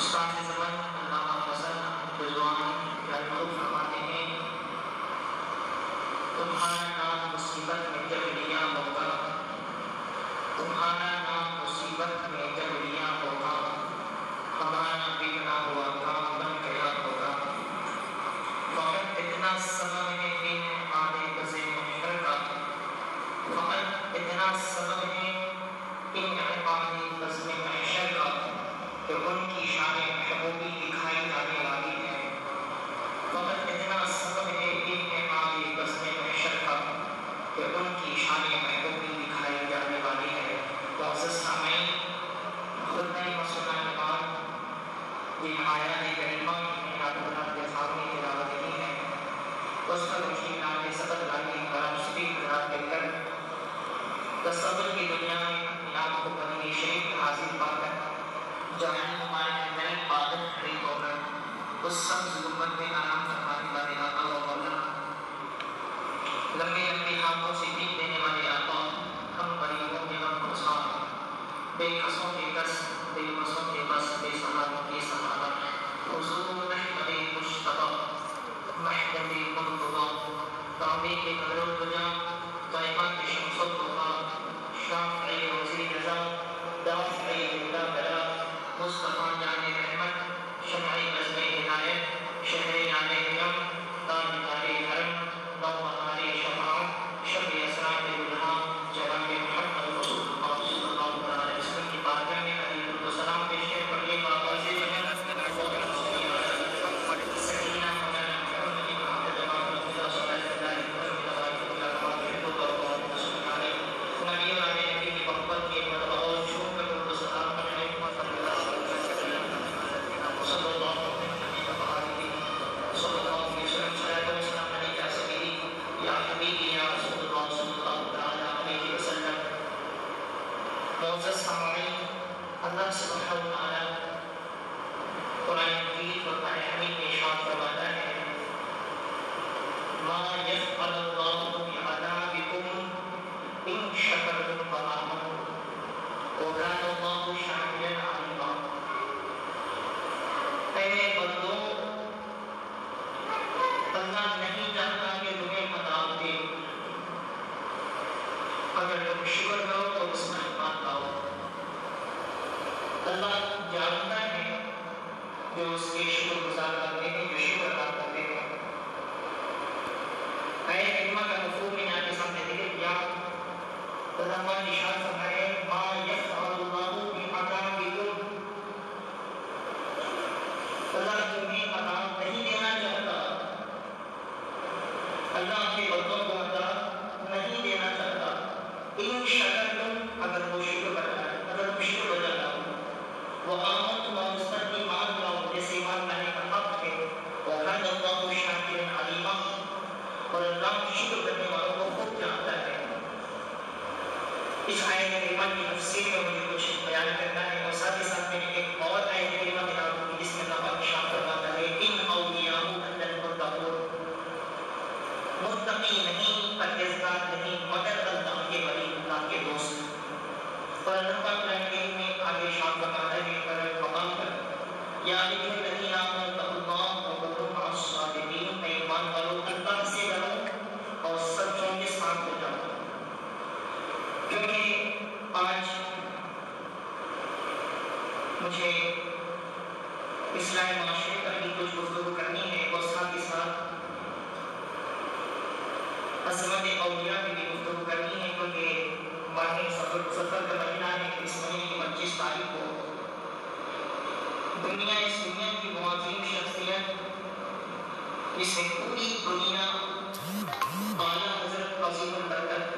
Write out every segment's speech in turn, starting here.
استاد زبان ہیں تمہارا نام مصیبت میں جب لیا موقع تمہارا کہ کی شان محبوبی دکھائی جانے والی ہے واضح سامعین خود نے مسئلہ نماز یہ آیا نے کریمہ کے خامی تلاوت کی ہے اس پر روشنی نام کے صدر لالی کرم سبھی حضرات لے کر تصور کی دنیا میں اپنے کو بنی حاصل پا کر جہاں سنت کی بہت عظیم شخصیت اسے پوری دنیا بالا حضرت عظیم البرکت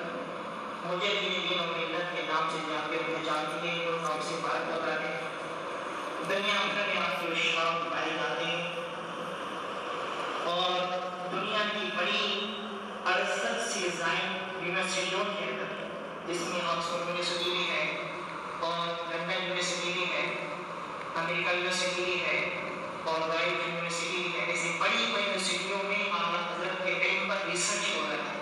مجھے اپنے دین و ملت کے نام سے جان کے وہ جانتی ہے جو ہم سے بات کر رہے ہیں دنیا بھر میں آپ کے وشواس پائے جاتے ہیں۔ اور دنیا کی بڑی ارسد سے زائن یونیورسٹیوں کے اندر، جس میں آکسفورڈ یونیورسٹی بھی ہے اور لندن یونیورسٹی بھی ہے۔ امریکہ یونیورسٹی ہے اور یونیورسٹی ہے۔ ایسی بڑی بڑی یونیورسٹیوں میں اعلیٰ حضرت کے علم پر ریسرچ ہو رہا ہے۔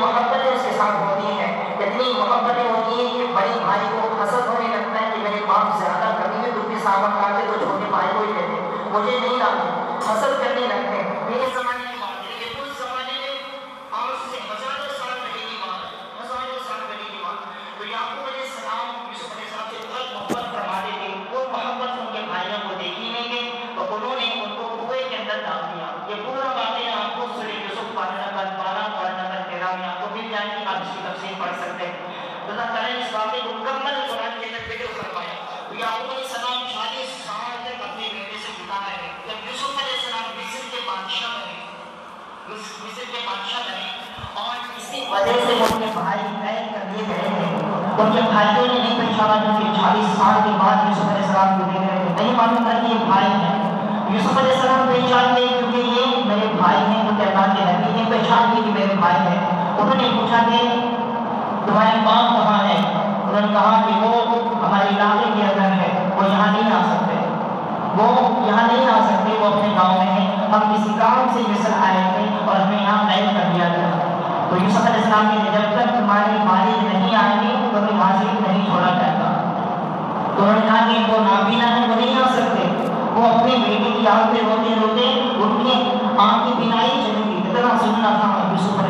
محبتوں سے ساتھ ہوتی ہیں۔ اتنی محبتیں ہوتی ہیں کہ بڑے بھائی کو حسد ہونے لگتا ہے کہ میرے باپ زیادہ کمی ہے تم کے سامنے آتے تو چھوٹے بھائی کو ہی کہتے مجھے نہیں لاتے۔ حسد بیان کی آپ اس کی تفصیل پڑھ سکتے ہیں اللہ تعالیٰ نے اس واقعے کو مکمل قرآن کے اندر ذکر فرمایا تو یعقوب علیہ السلام چالیس سال تک اپنے بیٹے سے جدا رہے جب یوسف علیہ السلام مصر کے بادشاہ بنے مصر کے بادشاہ بنے اور اسی وجہ سے وہ اپنے بھائی بہن کر دیے گئے تھے اور جب بھائیوں نے نہیں پہچانا جو کہ چالیس سال کے بعد یوسف علیہ السلام کو دیکھ رہے تھے نہیں معلوم تھا کہ یہ بھائی ہیں یوسف علیہ السلام پہچان گئے کیونکہ یہ میرے بھائی ہیں جو کہ کے نبی نے پہچان لی کہ میرے بھائی ہیں۔ انہوں نے پوچھا کہ تمہارے باپ کہاں ہے؟ انہوں نے کہا کہ وہ ہمارے علاقے کے اندر ہے، وہ یہاں نہیں آ سکتے۔ وہ یہاں نہیں آ سکتے، وہ اپنے گاؤں میں ہیں۔ ہم کسی کام سے مصر آئے تھے اور ہمیں یہاں قید کر دیا گیا۔ تو یوسف علیہ السلام نے جب تک تمہارے مالک نہیں آئیں گے تمہیں حاضر نہیں چھوڑا جائے گا۔ تو انہوں نے کہا کہ وہ نابینا ہے، وہ نہیں آ سکتے۔ وہ اپنے بیٹے کی یاد پہ روتے روتے ان کی آنکھ کی بینائی چلی گئی اتنا سننا تھا یوسف علیہ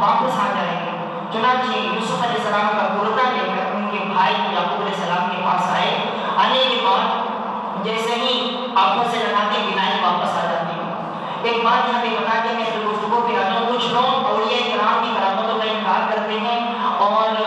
واپس آ جائے گا چنانچہ یوسف علیہ السلام کا کُرتا لے کر ان کے بھائی یعقوب علیہ السلام کے پاس آئے آنے کے بعد جیسے ہی آنکھوں سے لگاتے بنائے واپس آ جاتی ہیں ایک بات یہاں پہ بتا کے میں گفتگو پہ آتا ہوں کچھ لوگ اولیاء کرام کی کرامتوں کا انکار کرتے ہیں اور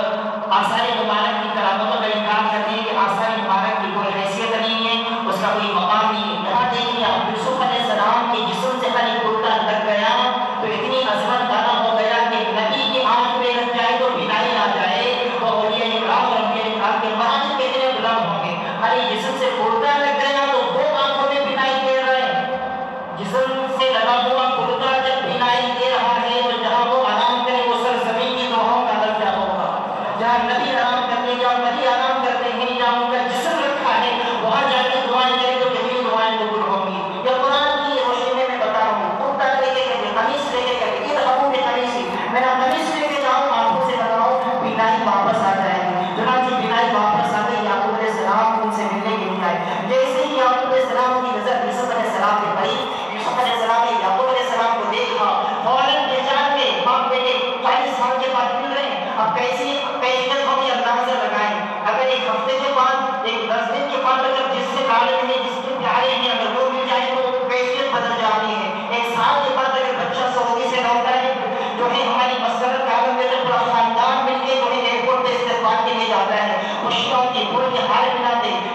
کی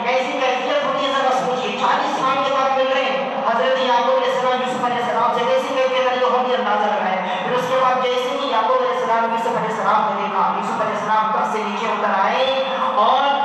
ایسی کیفیت ہوتی ہے ذرا سوچیے چالیس سال کے بعد مل رہے ہیں حضرت یعقوب علیہ السلام یوسف علیہ السلام سے کیسی کیفیت علی اندازہ پھر اس کے بعد جیسے ہی یعقوب علیہ السلام یوسف علیہ السلام نے دیکھا یوسف علیہ السلام کب سے نیچے اتر آئے اور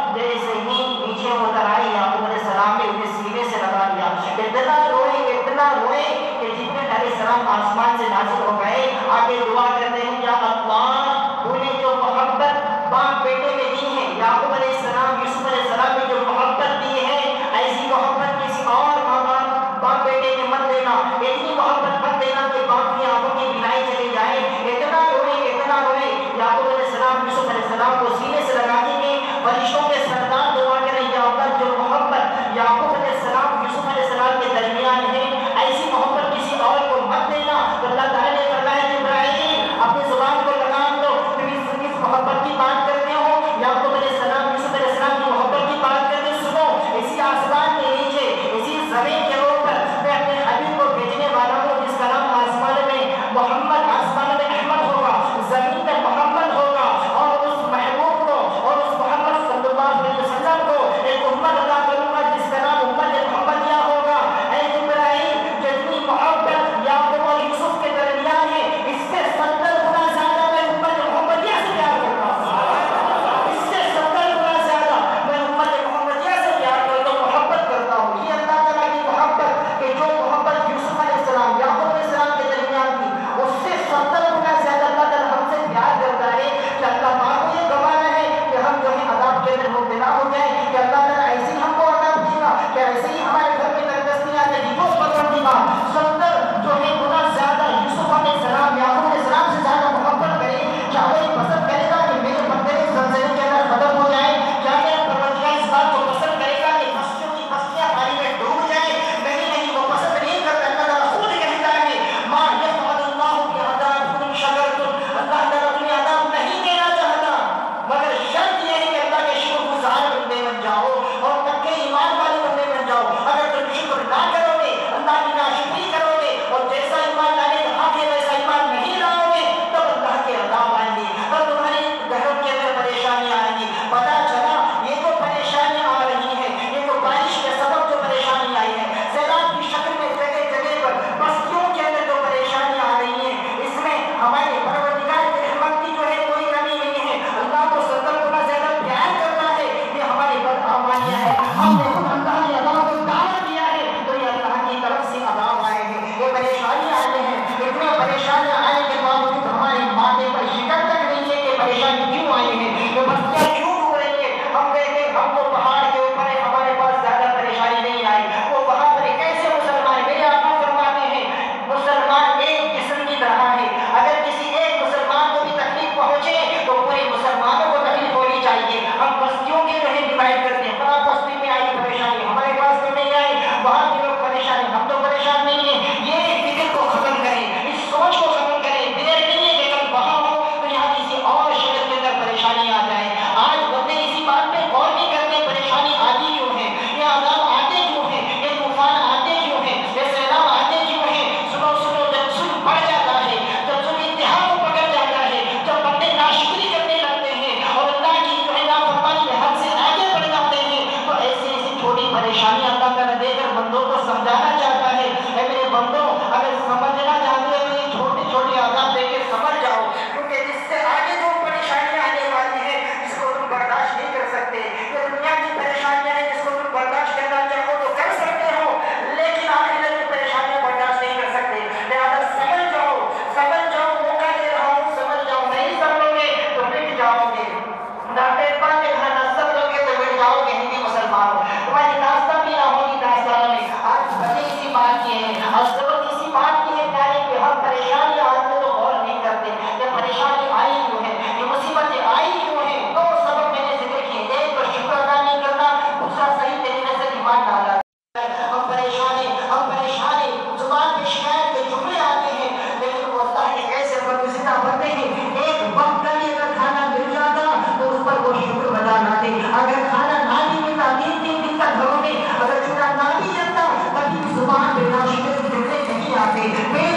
coffee. We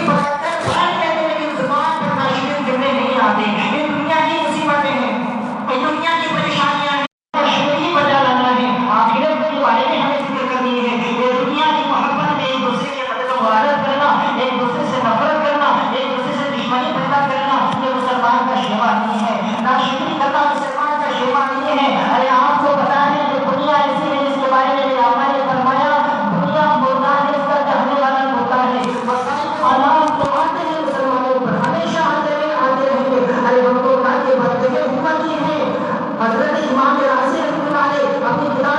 حضرت امام راسخ علیہ اپنی کتاب